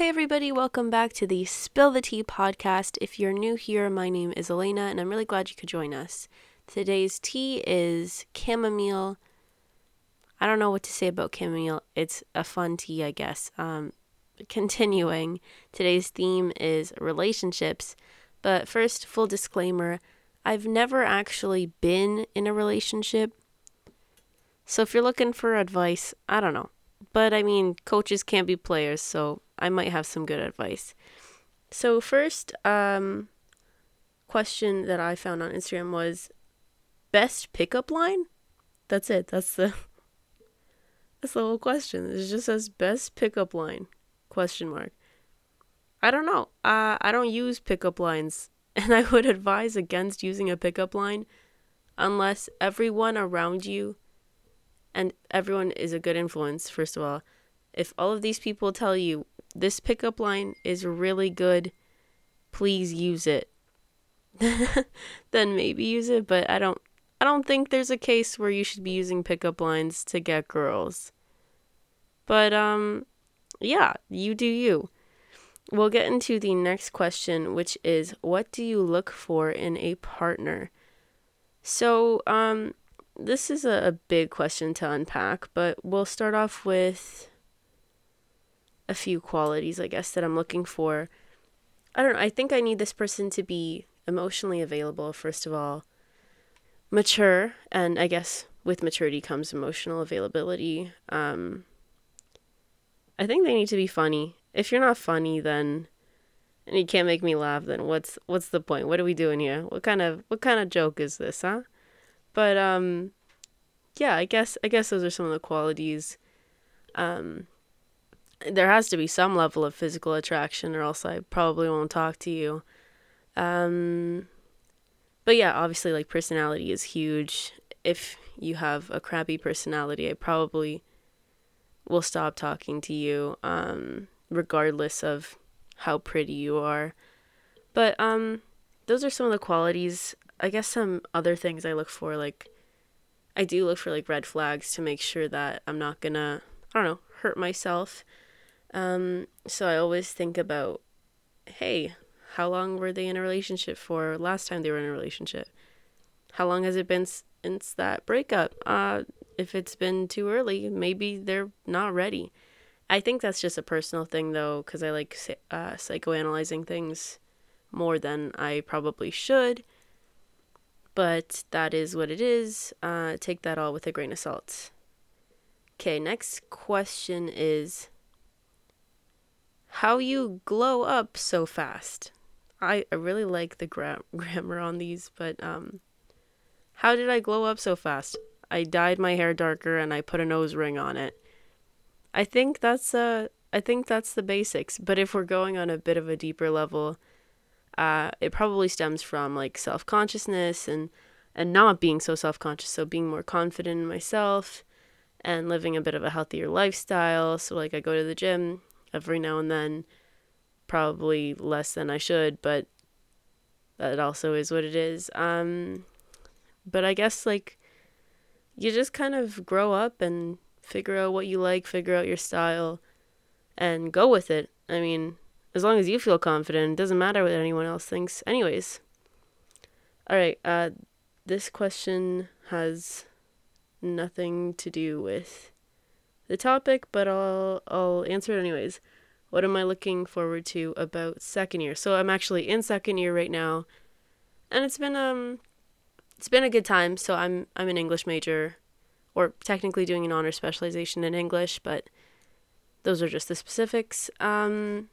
Hey, everybody, welcome back to the Spill the Tea podcast. If you're new here, my name is Elena, and I'm really glad you could join us. Today's tea is chamomile. I don't know what to say about chamomile. It's a fun tea, I guess. Um, continuing, today's theme is relationships. But first, full disclaimer I've never actually been in a relationship. So if you're looking for advice, I don't know. But I mean, coaches can't be players, so I might have some good advice. So first, um, question that I found on Instagram was best pickup line. That's it. That's the that's the whole question. It just says best pickup line question mark. I don't know. Uh, I don't use pickup lines, and I would advise against using a pickup line unless everyone around you and everyone is a good influence, first of all. If all of these people tell you this pickup line is really good, please use it. then maybe use it, but I don't I don't think there's a case where you should be using pickup lines to get girls. But um yeah, you do you. We'll get into the next question, which is what do you look for in a partner? So, um this is a, a big question to unpack, but we'll start off with a few qualities, I guess, that I'm looking for. I don't know. I think I need this person to be emotionally available, first of all, mature, and I guess with maturity comes emotional availability. Um, I think they need to be funny. If you're not funny, then and you can't make me laugh, then what's what's the point? What are we doing here? What kind of what kind of joke is this, huh? But um yeah, I guess I guess those are some of the qualities. Um there has to be some level of physical attraction or else I probably won't talk to you. Um but yeah, obviously like personality is huge. If you have a crappy personality, I probably will stop talking to you um regardless of how pretty you are. But um those are some of the qualities. I guess some other things I look for like I do look for like red flags to make sure that I'm not gonna I don't know, hurt myself. Um so I always think about hey, how long were they in a relationship for last time they were in a relationship? How long has it been since that breakup? Uh if it's been too early, maybe they're not ready. I think that's just a personal thing though, because I like uh, psychoanalyzing things more than I probably should. But that is what it is. Uh, take that all with a grain of salt. Okay, next question is how you glow up so fast. I, I really like the gra- grammar on these, but um, how did I glow up so fast? I dyed my hair darker and I put a nose ring on it. I think that's uh I think that's the basics. But if we're going on a bit of a deeper level, uh, it probably stems from like self consciousness and and not being so self conscious. So being more confident in myself and living a bit of a healthier lifestyle. So like I go to the gym every now and then, probably less than I should, but that also is what it is. Um, but I guess like you just kind of grow up and figure out what you like, figure out your style, and go with it. I mean, as long as you feel confident, it doesn't matter what anyone else thinks, anyways. All right, uh, this question has nothing to do with the topic, but I'll I'll answer it anyways. What am I looking forward to about second year? So I'm actually in second year right now, and it's been um, it's been a good time. So I'm I'm an English major or technically doing an honor specialization in English, but those are just the specifics. Um,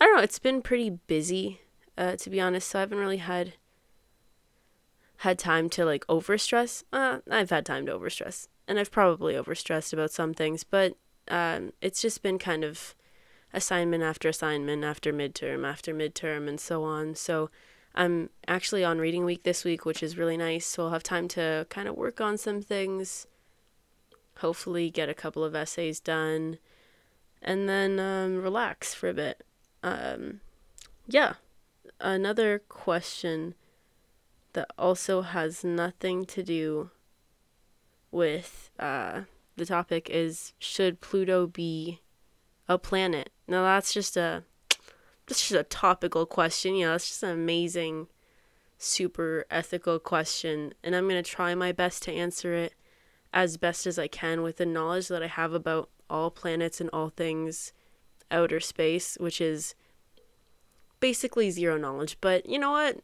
I don't know. It's been pretty busy, uh, to be honest. So I haven't really had had time to like overstress. Uh, I've had time to overstress, and I've probably overstressed about some things, but um, it's just been kind of assignment after assignment after midterm after midterm and so on. So I'm actually on reading week this week, which is really nice. So I'll have time to kind of work on some things, hopefully, get a couple of essays done, and then um, relax for a bit. Um, yeah. Another question that also has nothing to do with uh, the topic is should Pluto be a planet? Now that's just a that's just a topical question. You know, it's just an amazing, super ethical question, and I'm gonna try my best to answer it as best as I can with the knowledge that I have about all planets and all things outer space, which is basically zero knowledge. But you know what?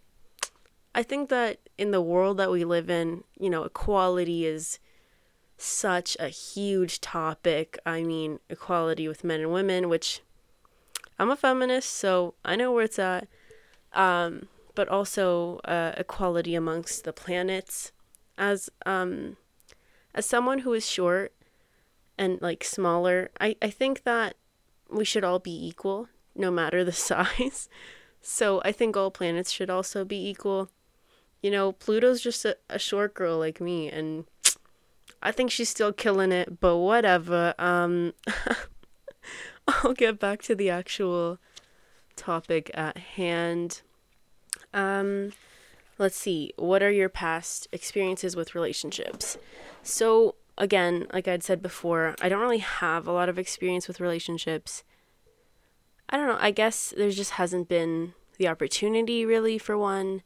I think that in the world that we live in, you know, equality is such a huge topic. I mean, equality with men and women, which I'm a feminist, so I know where it's at. Um, but also uh, equality amongst the planets. As um, as someone who is short and like smaller, I, I think that we should all be equal, no matter the size. So I think all planets should also be equal. You know, Pluto's just a, a short girl like me, and I think she's still killing it, but whatever. Um, I'll get back to the actual topic at hand. Um, let's see. What are your past experiences with relationships? So, again, like I'd said before, I don't really have a lot of experience with relationships. I don't know. I guess there just hasn't been the opportunity really for one.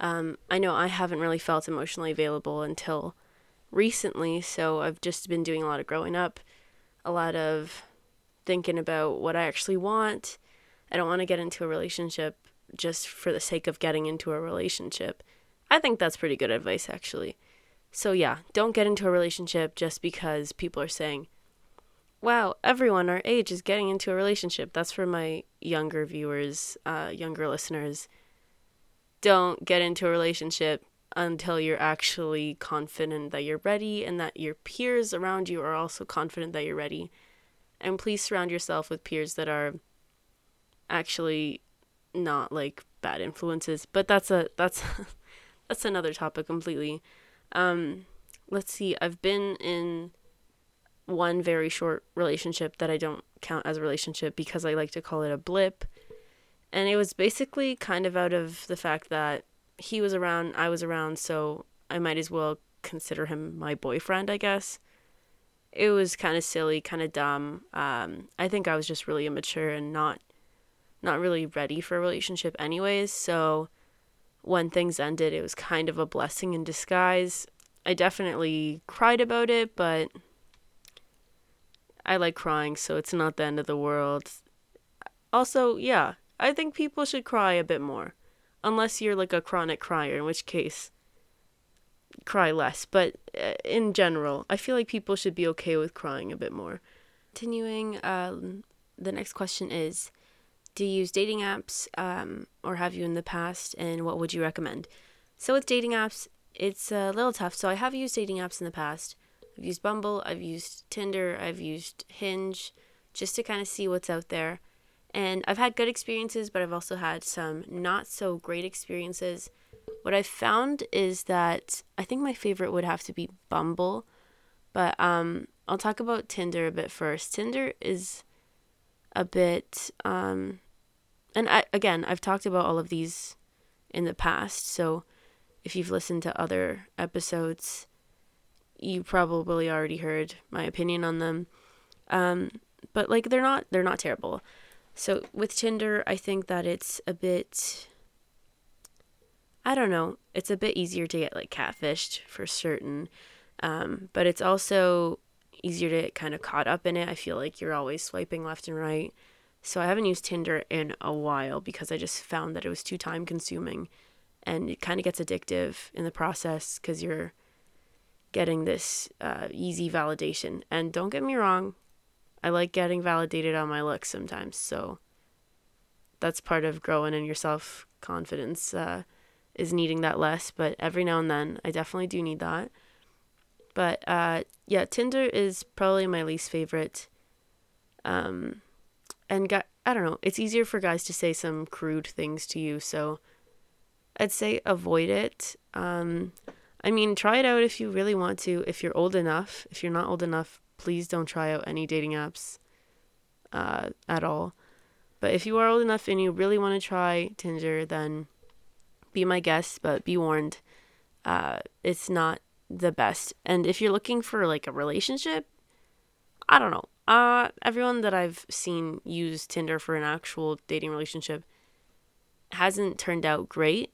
Um, I know I haven't really felt emotionally available until recently, so I've just been doing a lot of growing up, a lot of thinking about what I actually want. I don't want to get into a relationship just for the sake of getting into a relationship. I think that's pretty good advice, actually. So, yeah, don't get into a relationship just because people are saying, wow, everyone our age is getting into a relationship. That's for my younger viewers, uh, younger listeners. Don't get into a relationship until you're actually confident that you're ready and that your peers around you are also confident that you're ready and please surround yourself with peers that are actually not like bad influences but that's a that's that's another topic completely um let's see i've been in one very short relationship that i don't count as a relationship because i like to call it a blip and it was basically kind of out of the fact that he was around i was around so i might as well consider him my boyfriend i guess it was kind of silly, kind of dumb. Um, I think I was just really immature and not not really ready for a relationship anyways. So when things ended, it was kind of a blessing in disguise. I definitely cried about it, but I like crying, so it's not the end of the world. Also, yeah, I think people should cry a bit more. Unless you're like a chronic crier, in which case cry less, but uh, in general, I feel like people should be okay with crying a bit more. Continuing, um, the next question is Do you use dating apps um, or have you in the past, and what would you recommend? So, with dating apps, it's a little tough. So, I have used dating apps in the past. I've used Bumble, I've used Tinder, I've used Hinge just to kind of see what's out there. And I've had good experiences, but I've also had some not so great experiences. What I've found is that I think my favorite would have to be Bumble, but um, I'll talk about Tinder a bit first. Tinder is a bit, um, and I again I've talked about all of these in the past, so if you've listened to other episodes, you probably already heard my opinion on them. Um, but like they're not they're not terrible. So with Tinder, I think that it's a bit I don't know. It's a bit easier to get like catfished for certain. Um, but it's also easier to get kind of caught up in it. I feel like you're always swiping left and right. So I haven't used Tinder in a while because I just found that it was too time consuming and it kind of gets addictive in the process because you're getting this uh, easy validation. And don't get me wrong, I like getting validated on my looks sometimes. So that's part of growing in your self confidence. Uh, is needing that less, but every now and then I definitely do need that. But uh, yeah, Tinder is probably my least favorite. Um, and got, I don't know, it's easier for guys to say some crude things to you, so I'd say avoid it. Um, I mean, try it out if you really want to. If you're old enough, if you're not old enough, please don't try out any dating apps uh, at all. But if you are old enough and you really want to try Tinder, then be my guest, but be warned, uh, it's not the best. And if you're looking for like a relationship, I don't know. uh, everyone that I've seen use Tinder for an actual dating relationship hasn't turned out great.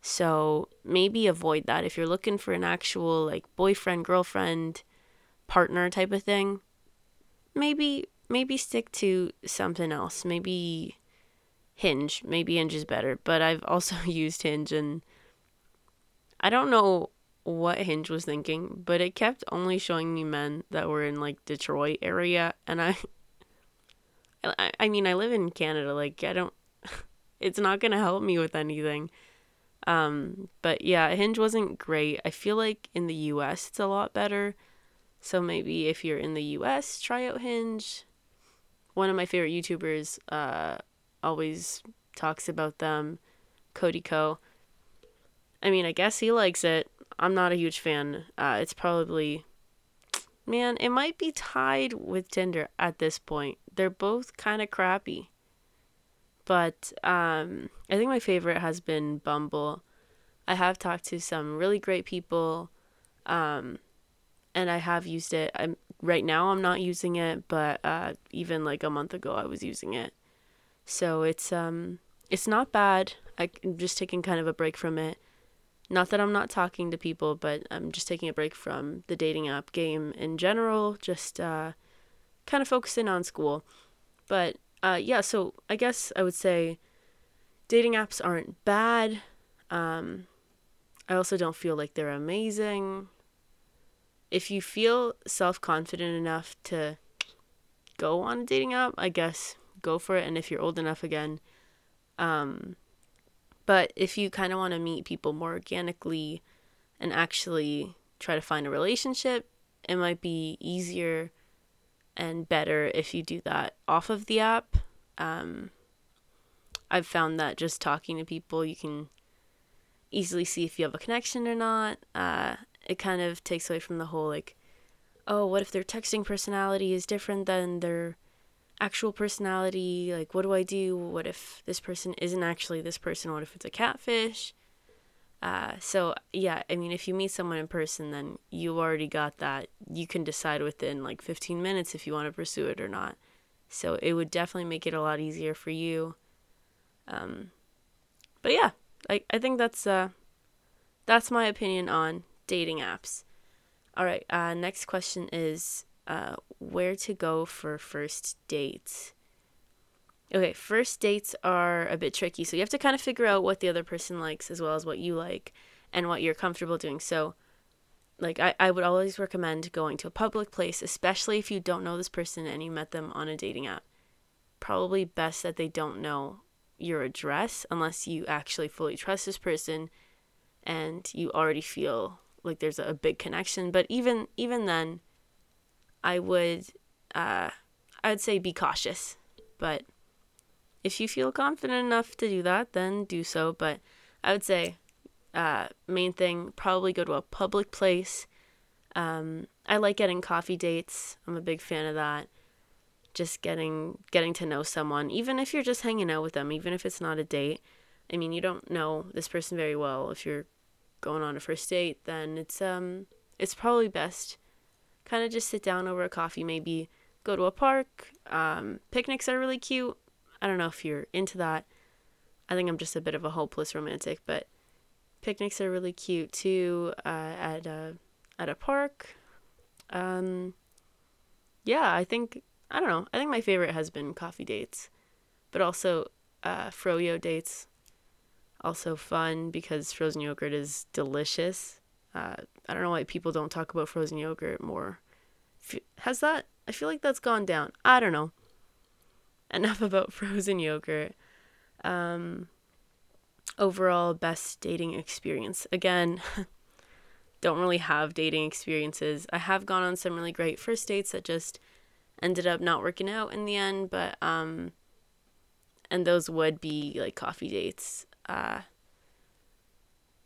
So maybe avoid that if you're looking for an actual like boyfriend, girlfriend, partner type of thing. Maybe maybe stick to something else. Maybe Hinge. Maybe Hinge is better, but I've also used Hinge and I don't know what Hinge was thinking, but it kept only showing me men that were in like Detroit area and I I, I mean I live in Canada like I don't it's not going to help me with anything. Um but yeah, Hinge wasn't great. I feel like in the US it's a lot better. So maybe if you're in the US, try out Hinge. One of my favorite YouTubers uh always talks about them, Cody Ko. I mean, I guess he likes it. I'm not a huge fan. Uh, it's probably, man, it might be tied with Tinder at this point. They're both kind of crappy. But um, I think my favorite has been Bumble. I have talked to some really great people, um, and I have used it. I'm right now. I'm not using it, but uh, even like a month ago, I was using it. So it's um, it's not bad. I'm just taking kind of a break from it not that I'm not talking to people, but I'm just taking a break from the dating app game in general, just uh, kind of focusing on school. But uh, yeah, so I guess I would say dating apps aren't bad. Um, I also don't feel like they're amazing. If you feel self confident enough to go on a dating app, I guess go for it. And if you're old enough again, um, but if you kind of want to meet people more organically and actually try to find a relationship, it might be easier and better if you do that off of the app. Um, I've found that just talking to people, you can easily see if you have a connection or not. Uh, it kind of takes away from the whole like, oh, what if their texting personality is different than their actual personality like what do i do? What if this person isn't actually this person? What if it's a catfish? Uh, so yeah i mean if you meet someone in person then you already got that. You can decide within like 15 minutes if you want to pursue it or not. So it would definitely make it a lot easier for you. Um, but yeah I, I think that's uh that's my opinion on dating apps. All right uh, next question is uh, where to go for first dates. Okay, first dates are a bit tricky. So you have to kind of figure out what the other person likes as well as what you like and what you're comfortable doing. So, like, I, I would always recommend going to a public place, especially if you don't know this person and you met them on a dating app. Probably best that they don't know your address unless you actually fully trust this person and you already feel like there's a big connection. But even even then, I would uh, I would say be cautious. But if you feel confident enough to do that, then do so. But I would say uh, main thing probably go to a public place. Um, I like getting coffee dates. I'm a big fan of that. Just getting getting to know someone, even if you're just hanging out with them, even if it's not a date. I mean, you don't know this person very well. If you're going on a first date, then it's um it's probably best kind of just sit down over a coffee, maybe go to a park. Um, picnics are really cute. I don't know if you're into that. I think I'm just a bit of a hopeless romantic, but picnics are really cute too uh, at a at a park. Um, yeah, I think I don't know. I think my favorite has been coffee dates, but also uh, froyo dates. Also fun because frozen yogurt is delicious. Uh, I don't know why people don't talk about frozen yogurt more. Has that? I feel like that's gone down. I don't know. Enough about frozen yogurt. Um, overall, best dating experience. Again, don't really have dating experiences. I have gone on some really great first dates that just ended up not working out in the end, but um, and those would be like coffee dates. Uh,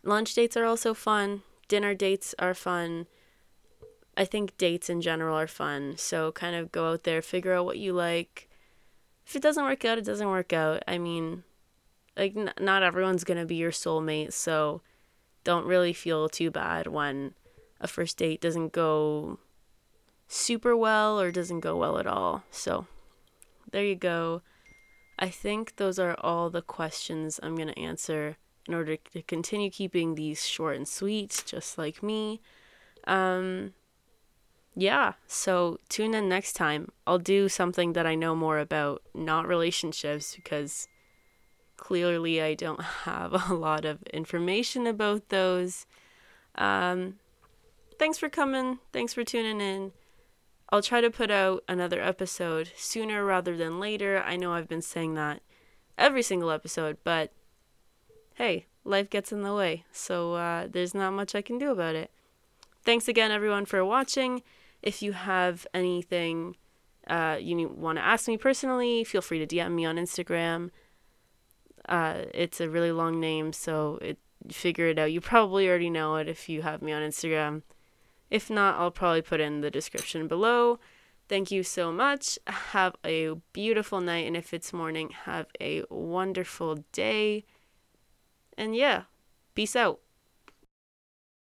lunch dates are also fun dinner dates are fun. I think dates in general are fun. So kind of go out there, figure out what you like. If it doesn't work out, it doesn't work out. I mean, like n- not everyone's going to be your soulmate, so don't really feel too bad when a first date doesn't go super well or doesn't go well at all. So there you go. I think those are all the questions I'm going to answer in order to continue keeping these short and sweet, just like me. Um, yeah, so tune in next time. I'll do something that I know more about, not relationships, because clearly I don't have a lot of information about those. Um, thanks for coming. Thanks for tuning in. I'll try to put out another episode sooner rather than later. I know I've been saying that every single episode, but hey, life gets in the way, so uh, there's not much I can do about it. Thanks again, everyone, for watching. If you have anything uh, you want to ask me personally, feel free to DM me on Instagram. Uh, it's a really long name, so it figure it out. You probably already know it if you have me on Instagram. If not, I'll probably put in the description below. Thank you so much. Have a beautiful night. And if it's morning, have a wonderful day. And yeah, peace out.